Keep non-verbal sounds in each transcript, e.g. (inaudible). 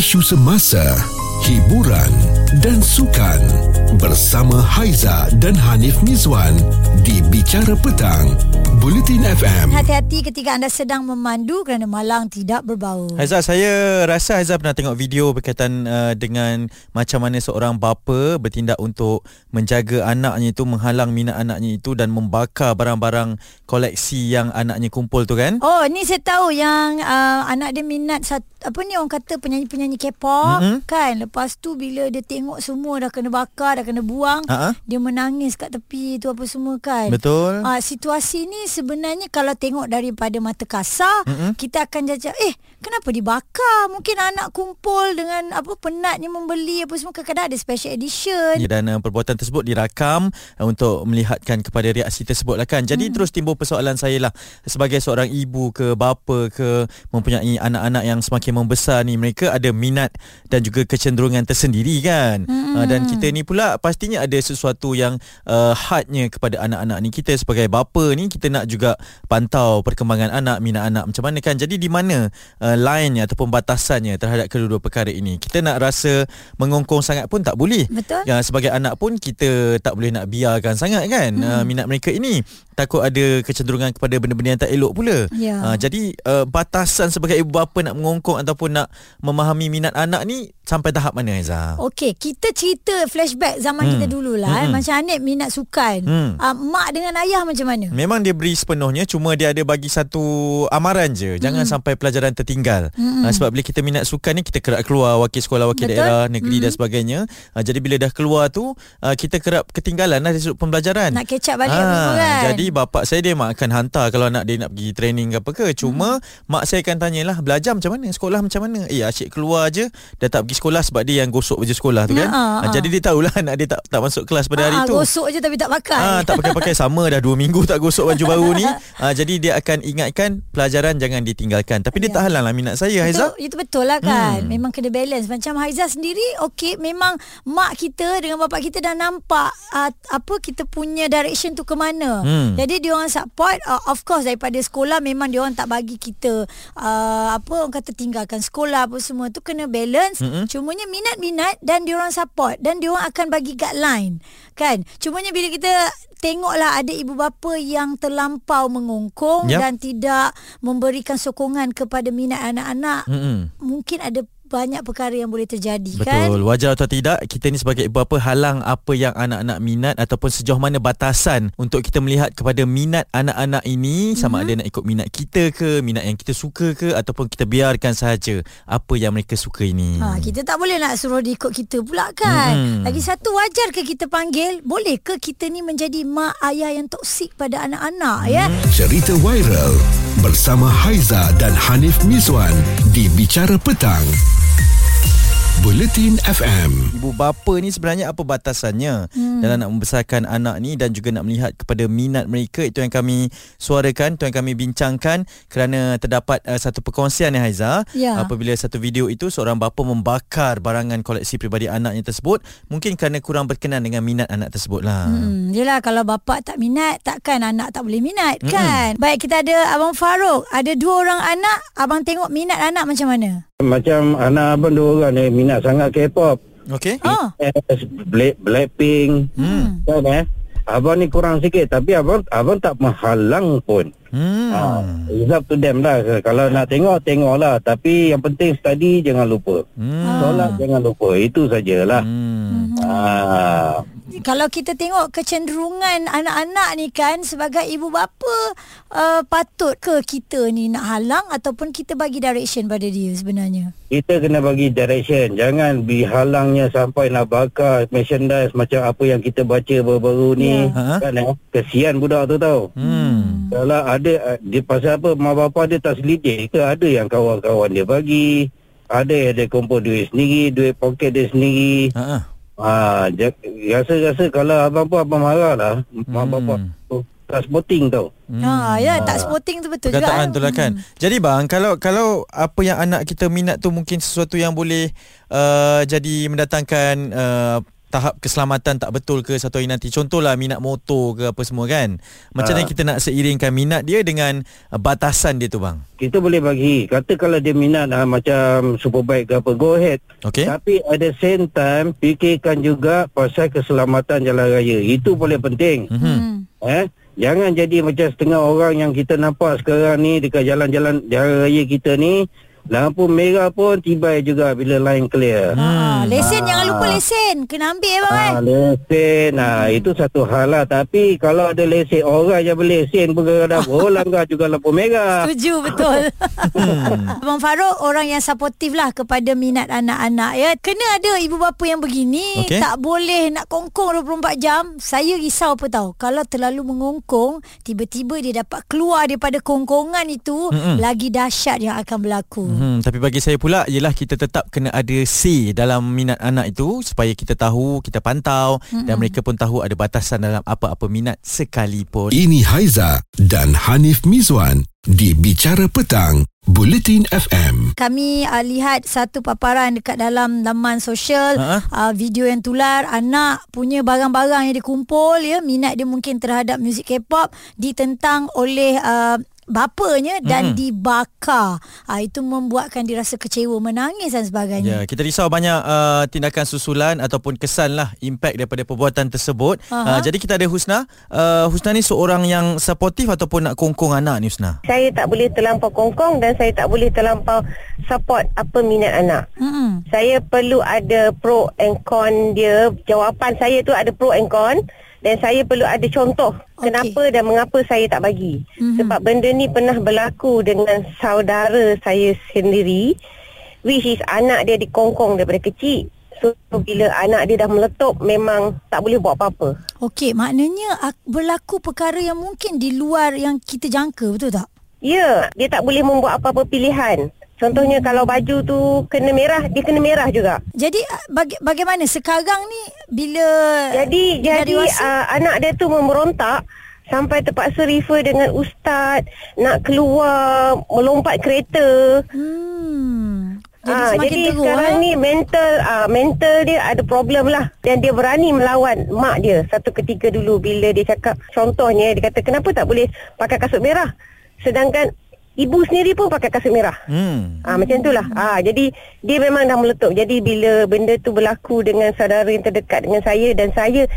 isu semasa, hiburan dan sukan bersama Haiza dan Hanif Mizwan di Bicara Petang, Bulletin FM. Hati-hati ketika anda sedang memandu kerana malang tidak berbau. Haizah, saya rasa Haizah pernah tengok video berkaitan uh, dengan macam mana seorang bapa bertindak untuk menjaga anaknya itu, menghalang minat anaknya itu dan membakar barang-barang koleksi yang anaknya kumpul tu kan? Oh, ni saya tahu yang uh, anak dia minat sat, apa ni orang kata penyanyi-penyanyi K-pop Mm-mm. kan. Lepas tu bila dia tengok semua dah kena bakar, dah kena buang, Ha-ha. dia menangis kat tepi tu apa semua kan. Betul. Ah, situasi ni sebenarnya kalau tengok daripada mata kasar, Mm-mm. kita akan jajak, eh kenapa dibakar? Mungkin anak kumpul dengan apa penatnya membeli apa semua kadang-kadang ada special edition. Ya, dan uh, perbuatan tersebut dirakam uh, untuk melihatkan kepada reaksi tersebut lah kan. Jadi hmm. terus timbul persoalan saya lah sebagai seorang ibu ke bapa ke mempunyai anak-anak yang semakin membesar ni mereka ada minat dan juga kecenderungan tersendiri kan. Hmm. Uh, dan kita ni pula pastinya ada sesuatu yang uh, hadnya kepada anak-anak ni. Kita sebagai bapa ni kita nak juga pantau perkembangan anak, minat anak macam mana kan. Jadi di mana uh, line-nya ataupun batasannya terhadap kedua-dua perkara ini. Kita nak rasa mengongkong sangat pun tak boleh. Betul. Ya sebagai anak pun kita tak boleh nak biarkan sangat kan hmm. uh, minat mereka ini takut ada kecenderungan kepada benda-benda yang tak elok pula. Ya. Uh, jadi uh, batasan sebagai ibu bapa nak mengongkong ataupun nak memahami minat anak ni sampai tahap mana Aiza? Okey, kita cerita flashback zaman Hmm. kita dululah hmm. eh. Hmm. Macam Hanif minat sukan. Hmm. Uh, mak dengan ayah macam mana? Memang dia beri sepenuhnya cuma dia ada bagi satu amaran je jangan Hmm. sampai pelajaran tertinggal. Mm-mm. Uh, sebab bila kita minat sukan ni kita kerap keluar wakil sekolah wakil Betul. daerah negeri Mm. dan sebagainya. Uh, jadi bila dah keluar tu uh, kita kerap ketinggalan lah dari sudut pembelajaran. Nak catch up balik apa kan? Jadi bapak saya dia mak akan hantar kalau anak dia nak pergi training ke apa ke. Cuma hmm. mak saya akan tanyalah belajar macam mana, sekolah macam mana. Eh asyik keluar je dah tak pergi sekolah sebab dia yang gosok baju sekolah tu kan. Ya, ah, Ah, ah. Jadi dia tahulah (laughs) anak dia tak tak masuk kelas pada hari Ah, tu. Gosok je tapi tak pakai. Ah, tak pakai-pakai sama dah 2 minggu tak gosok baju baru ni. (laughs) Ah, jadi dia akan ingatkan pelajaran jangan ditinggalkan. Tapi dia Ya. tak halanglah minat saya Haiza. Itu, itu betul lah kan Hmm. Memang kena balance Macam Haizah sendiri Okey Memang mak kita Dengan bapak kita dah nampak uh, Apa kita punya direction tu ke mana Hmm. Jadi dia orang support uh, Of course daripada sekolah Memang dia orang tak bagi kita uh, Apa orang kata Tinggalkan sekolah Apa semua tu Kena balance Mm-mm. Cumanya minat-minat Dan dia orang support Dan dia orang akan bagi guideline Kan Cumanya bila kita Tengoklah ada ibu bapa yang terlampau mengongkong Yap. dan tidak memberikan sokongan kepada minat anak-anak Hmm. mungkin ada banyak perkara yang boleh terjadi kan Betul. Wajar atau tidak, kita ni sebagai ibu bapa halang apa yang anak-anak minat ataupun sejauh mana batasan untuk kita melihat kepada minat anak-anak ini sama Mhm. ada nak ikut minat kita ke, minat yang kita suka ke ataupun kita biarkan sahaja apa yang mereka suka ini. Ha, kita tak boleh nak suruh dia ikut kita pula kan. Mm-mm. Lagi satu wajar ke kita panggil? Boleh ke kita ni menjadi mak ayah yang toksik pada anak-anak ya? Cerita viral bersama Haiza dan Hanif Mizwan di Bicara Petang, Bulletin FM. Ibu bapa ni sebenarnya apa batasannya hmm. Dalam nak membesarkan anak ni dan juga nak melihat kepada minat mereka itu yang kami suarakan, itu yang kami bincangkan kerana terdapat uh, satu perkongsian ya Haiza Ya. apabila satu video itu seorang bapa membakar barangan koleksi peribadi anaknya tersebut mungkin kerana kurang berkenan dengan minat anak tersebut lah. Hmm, yelah kalau bapak tak minat takkan anak tak boleh minat kan. Baik kita ada Abang Farouk, ada dua orang anak, abang tengok minat anak macam mana? Macam anak abang dua orang ni minat sangat K-pop. Okey? Oh, BTS, Black, Blackpink. Hmm. Kan eh? Abang ni kurang sikit tapi abang abang tak menghalang pun. Hmm. Ha, it's up to them lah. Kalau nak tengok, tengoklah. Tapi yang penting study jangan lupa. Hmm. Solat jangan lupa. Itu sajalah. Hmm. Ha, kalau kita tengok kecenderungan anak-anak ni kan sebagai ibu bapa uh, patut ke kita ni nak halang ataupun kita bagi direction pada dia sebenarnya? kita kena bagi direction. Jangan dihalangnya sampai nak bakar merchandise macam apa yang kita baca baru-baru ni. Ya. Kan eh? Kesian budak tu tau. Hmm. Kalau ada eh, dia pasal apa mak bapak dia tak selidik ke ada yang kawan-kawan dia bagi. Ada yang dia kumpul duit sendiri, duit poket dia sendiri. Ha ah. Ha, ja- rasa-rasa kalau abang pun abang marah lah. Hmm. bapak tu tak sporting tau. Hmm. Ha ya tak sporting tu betul Perkataan juga. tu lah kan. Jadi bang, kalau kalau apa yang anak kita minat tu mungkin sesuatu yang boleh uh, jadi mendatangkan uh, tahap keselamatan tak betul ke satu hari nanti contohlah minat motor ke apa semua kan macam mana Ah. kita nak seiringkan minat dia dengan uh, batasan dia tu bang Kita boleh bagi. Kata kalau dia minat ah, macam superbike ke apa, go ahead. okey Tapi at the same time, fikirkan juga pasal keselamatan jalan raya. Itu paling penting. Mhm. Hmm. Eh? Jangan jadi macam setengah orang yang kita nampak sekarang ni dekat jalan-jalan jalan raya kita ni. Lampu merah pun tiba juga bila line clear. Ah, lesen Ah. jangan lupa lesen. Kena ambil eh bang. Ah, lesen. Nah, itu satu hal lah. Tapi kalau ada lesen, orang yang berlesen pun kadang-kadang, (laughs) oh langgar juga lampu merah. Setuju betul. (laughs) Abang Farouk orang yang supportif lah kepada minat anak-anak ya. Kena ada ibu bapa yang begini Okey. tak boleh nak kongkong 24 jam. Saya risau apa tahu. Kalau terlalu mengongkong, tiba-tiba dia dapat keluar daripada kongkongan itu, Mm-mm. lagi dahsyat yang akan berlaku. Hmm, tapi bagi saya pula ialah kita tetap kena ada say dalam minat anak itu supaya kita tahu, kita pantau mm dan mereka pun tahu ada batasan dalam apa-apa minat sekalipun. Ini Haiza dan Hanif Mizwan di Bicara Petang, Bulletin FM. Kami uh, lihat satu paparan dekat dalam laman sosial Ha? uh, video yang tular anak punya barang-barang yang dia kumpul ya minat dia mungkin terhadap muzik K-pop ditentang oleh uh, bapanya dan Mm. dibakar. Uh, itu membuatkan dia rasa kecewa, menangis dan Ya, sebagainya. kita risau banyak uh, tindakan susulan ataupun kesan lah impact daripada perbuatan tersebut. Aha. Uh, jadi kita ada Husna. Uh, Husna ni seorang yang supportif ataupun nak kongkong anak ni Husna? saya tak boleh terlampau kongkong dan saya tak boleh terlampau support apa minat anak. Hmm. Saya perlu ada pro and con dia. Jawapan saya tu ada pro and con dan saya perlu ada contoh Okey. kenapa dan mengapa saya tak bagi. Mhm. Sebab benda ni pernah berlaku dengan saudara saya sendiri which is anak dia dikongkong daripada kecil. So bila anak dia dah meletup memang tak boleh buat apa-apa. Okey, maknanya ak- berlaku perkara yang mungkin di luar yang kita jangka, betul tak? Ya, dia tak boleh membuat apa-apa pilihan. Contohnya kalau baju tu kena merah, dia kena merah juga. Jadi uh, baga- bagaimana sekarang ni bila Jadi jadi dewasa? uh, anak dia tu memberontak sampai terpaksa refer dengan ustaz nak keluar melompat kereta. Hmm. Jadi Ah, semakin jadi teruk sekarang eh? ni mental ah mental dia ada problem lah dan dia berani melawan mak dia satu ketika dulu bila dia cakap contohnya dia kata kenapa tak boleh pakai kasut merah sedangkan ibu sendiri pun pakai kasut merah. Hmm. Ah macam itulah. Ah jadi dia memang dah meletup. Jadi bila benda tu berlaku dengan saudara yang terdekat dengan saya dan saya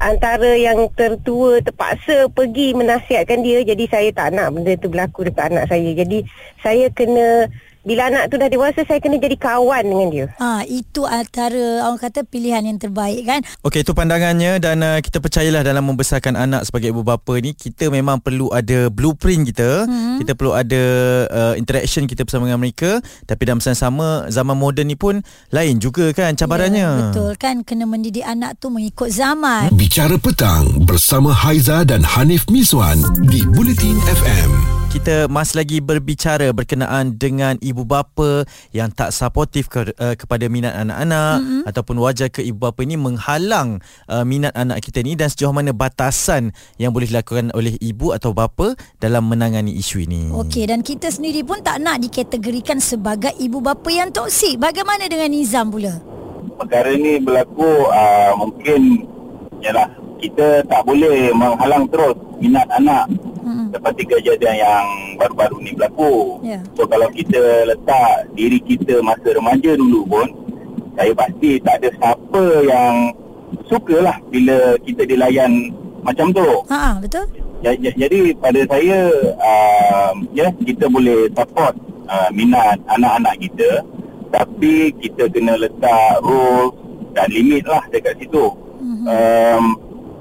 antara yang tertua terpaksa pergi menasihatkan dia jadi saya tak nak benda tu berlaku dekat anak saya. Jadi saya kena bila anak tu dah dewasa saya kena jadi kawan dengan dia. Ah itu antara orang kata pilihan yang terbaik kan. Okey itu pandangannya dan uh, kita percayalah dalam membesarkan anak sebagai ibu bapa ni kita memang perlu ada blueprint kita hmm. kita perlu ada uh, interaction kita bersama dengan mereka tapi dalam masa yang sama zaman moden ni pun lain juga kan cabarannya Ya, betul kan kena mendidik anak tu mengikut zaman. Bicara Petang bersama Haiza dan Hanif Mizwan di Bulletin FM. Kita masih lagi berbicara berkenaan dengan ibu bapa yang tak supportif ke, uh, kepada minat anak-anak mm-hmm. ataupun wajar ke ibu bapa ini menghalang uh, minat anak kita ni dan sejauh mana batasan yang boleh dilakukan oleh ibu atau bapa dalam menangani isu ini. Okey dan kita sendiri pun tak nak dikategorikan sebagai ibu bapa yang toksik. Bagaimana dengan Nizam pula? perkara ni berlaku uh, mungkin yalah kita tak boleh menghalang terus minat anak Hmm. seperti kejadian yang baru-baru ni berlaku. Ya. So kalau kita letak diri kita masa remaja dulu pun saya pasti tak ada siapa yang sukalah bila kita dilayan macam tu. Ha betul? Ja- ja- Jadi pada saya uh, ya kita boleh support uh, minat anak-anak kita tapi kita kena letak rules dan limit lah dekat situ. Mhm. Um,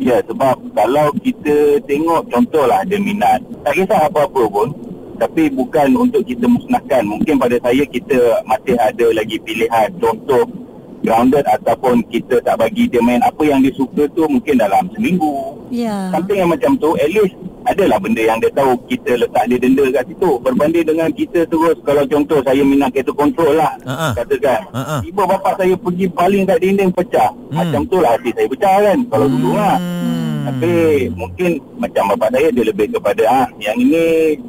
ya sebab kalau kita tengok contohlah dia minat. Tak kisah apa-apa pun tapi bukan untuk kita musnahkan. Mungkin pada saya kita masih ada lagi pilihan. Contoh grounded ataupun kita tak bagi dia main apa yang dia suka tu mungkin dalam seminggu. Ya. Something yang macam tu At least Adalah benda yang dia tahu Kita letak dia denda kat situ Berbanding dengan kita terus Kalau contoh saya minat kereta kontrol lah Ha-ha. Katakan Ha-ha. Tiba bapa saya pergi baling kat dinding pecah Hmm. Macam tu lah hati saya pecah kan Kalau dulu lah Hmm. Tapi mungkin Macam bapa saya Dia lebih kepada ah Yang ini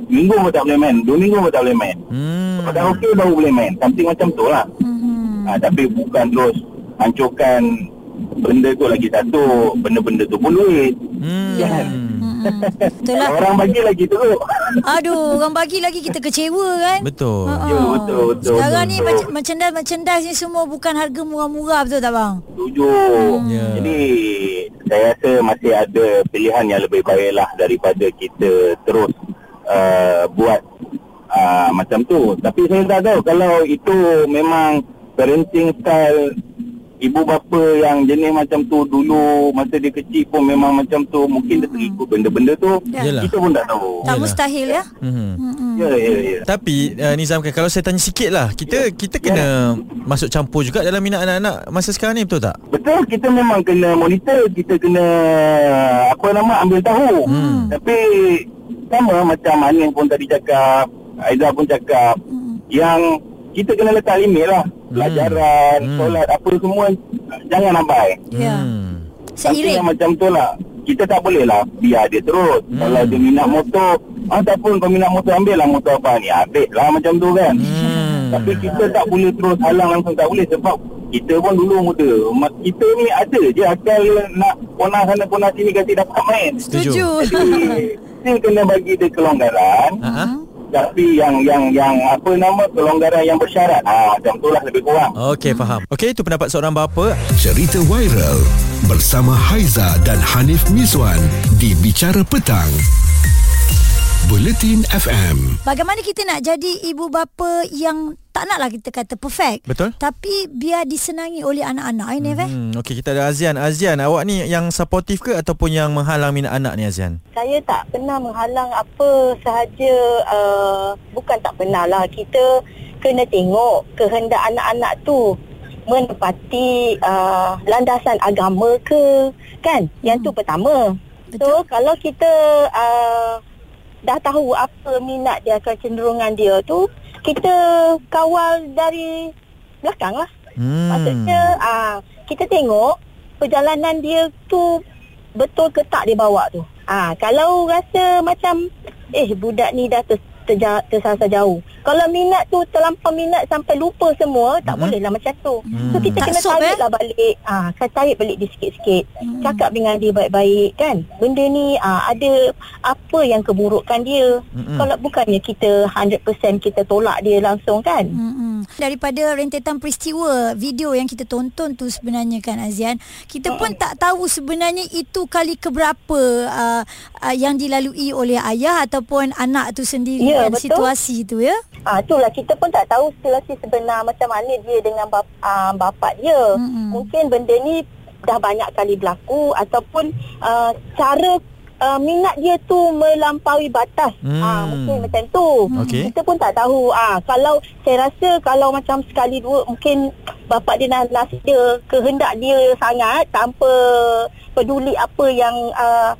Minggu pun tak boleh main Dua minggu pun tak boleh main Hmm. Kalau dah okey baru boleh main Something macam tu lah Mhm. ha, Tapi bukan terus Hancurkan benda tu lagi satu benda-benda tu pun duit Hmm. Kan? Mm-mm. Betul lah. orang bagi lagi teruk Aduh, orang bagi lagi kita kecewa kan? Betul. Ha-ha. Ya, betul, betul, Sekarang betul, ni betul. merch- merchandise-merchandise ni semua bukan harga murah-murah betul tak bang? setuju Ya. jadi saya rasa masih ada pilihan yang lebih baik lah daripada kita terus uh, buat uh, macam tu tapi saya tak tahu kalau itu memang parenting style ibu bapa yang jenis macam tu dulu masa dia kecil pun memang macam tu. Mungkin dia terikut benda-benda tu. Ya. Yelah. kita pun tak tahu. Tak mustahil ya? Mhm. Ya ya ya. Tapi uh, Nizam kan kalau saya tanya sikit lah. Kita kita kena masuk campur juga dalam minat anak-anak masa sekarang ni betul tak? Betul. Kita memang kena monitor. Kita kena Apa nama Ambil tahu. Hmm. Tapi Sama macam Anin pun tadi cakap Aizah pun cakap Yang Kita kena letak limit lah Pelajaran Hmm. Solat Apa semua Jangan abai Ya. Hmm. Seiring. yang macam tu lah Kita tak boleh lah Biar dia terus Hmm. Kalau dia minat motor ah, Tak pun kau minat motor Ambil lah motor apa ni Ambil lah macam tu kan Hmm. tapi kita tak boleh terus halang langsung tak boleh sebab kita pun dulu muda. Kita ni ada je akal nak ponah sana ponah sini kasi dapat main. Setuju. Jadi (laughs) kita kena bagi dia kelonggaran ah. Tapi yang yang yang apa nama kelonggaran yang bersyarat. Ah macam tu lah lebih kurang. Okey faham. Okey itu pendapat seorang bapa. Cerita viral bersama Haiza dan Hanif Miswan di Bicara Petang. Buletin FM. Bagaimana kita nak jadi ibu bapa yang tak naklah kita kata perfect. Betul? Tapi biar disenangi oleh anak-anak ini eh. Hmm, okey kita ada Azian. Azian, awak ni yang supportive ke ataupun yang menghalang minat anak ni Azian? saya tak pernah menghalang apa sahaja uh, bukan tak pernah lah kita kena tengok kehendak anak-anak tu menepati uh, landasan agama ke kan yang tu pertama so kalau kita uh, dah tahu apa minat dia kecenderungan dia tu kita kawal dari belakang lah Hmm. Maksudnya ah kita tengok perjalanan dia tu betul ke tak dia bawa tu. Ah kalau rasa macam eh budak ni dah ter, terja, tersasar jauh. Kalau minat tu terlampau minat sampai lupa semua, tak Mhm. boleh lah macam tu. So Hmm. kita Tak kena sop, tarik eh? lah balik. Ah kan tarik balik dia sikit-sikit. Hmm. Cakap dengan dia baik-baik kan. Benda ni ah ada apa yang keburukan dia. Mm-mm. Kalau bukannya kita 100% kita tolak dia langsung kan. Mm-mm. Daripada rentetan peristiwa video yang kita tonton tu sebenarnya kan Azian, kita pun tak tahu sebenarnya itu kali keberapa uh, uh, yang dilalui oleh ayah ataupun anak tu sendiri Ya, dan betul. situasi tu ya. Ah itulah kita pun tak tahu situasi sebenar macam mana dia dengan bap, ah, bapak dia. Mm-mm. Mungkin benda ni dah banyak kali berlaku ataupun uh, cara uh, minat dia tu melampaui batas. Hmm. Ah mungkin macam tu. Okey. Kita pun tak tahu. Ah kalau saya rasa kalau macam sekali dua mungkin bapak dia dah nasi dia kehendak dia sangat tanpa peduli apa yang uh,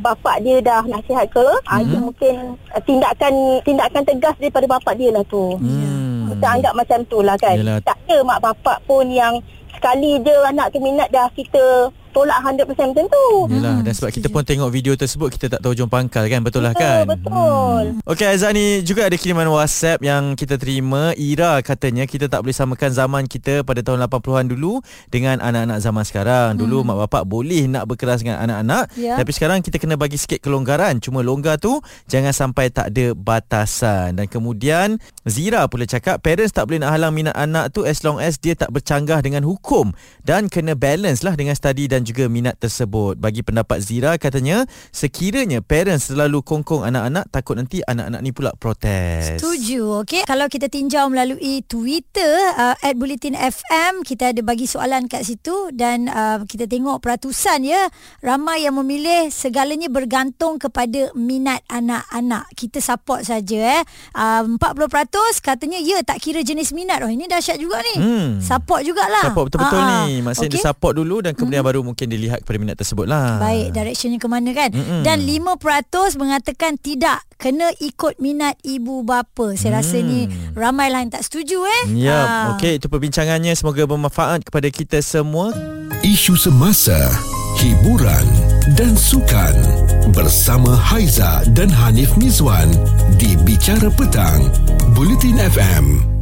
bapak dia dah nasihat ke, ah itu Mhm. mungkin uh, tindakan tindakan tegas daripada bapak dia lah tu. Hmm. Kita anggap macam tu lah kan. Yelah. Tak ada mak bapak pun yang sekali je anak tu minat dah kita tolak 100% macam tu. Yalah dan sebab kita pun tengok video tersebut kita tak tahu hujung pangkal kan betul lah kan. Betul. Okey Aizah ni juga ada kiriman WhatsApp yang kita terima. Ira katanya kita tak boleh samakan zaman kita pada tahun 80-an dulu dengan anak-anak zaman sekarang. Dulu mak bapak boleh nak berkeras dengan anak-anak Ya. tapi sekarang kita kena bagi sikit kelonggaran. Cuma longgar tu jangan sampai tak ada batasan. Dan kemudian Zira pula cakap parents tak boleh nak halang minat anak tu as long as dia tak bercanggah dengan hukum dan kena balance lah dengan study dan juga minat tersebut. Bagi pendapat Zira katanya sekiranya parents terlalu kongkong anak-anak takut nanti anak-anak ni pula protes. Setuju. Okey, kalau kita tinjau melalui Twitter uh, @bulletinfm, kita ada bagi soalan kat situ dan uh, kita tengok peratusan ya. Ramai yang memilih segalanya bergantung kepada minat anak-anak. Kita support saja eh. Uh, 40% katanya ya tak kira jenis minat. Oh ini dahsyat juga ni. Hmm. Support jugalah. Support betul-betul Ah, ah. ni. Maksudnya Okey. dia support dulu dan kemudian baru mungkin dilihat kepada minat tersebut lah. Baik, directionnya ke mana kan? Mm-mm. Dan 5% mengatakan tidak kena ikut minat ibu bapa. Saya rasa Hmm. ni ramailah yang tak setuju eh. Ya, Ah. okey itu perbincangannya semoga bermanfaat kepada kita semua. Isu semasa, hiburan dan sukan bersama Haiza dan Hanif Mizwan di Bicara Petang, Buletin FM.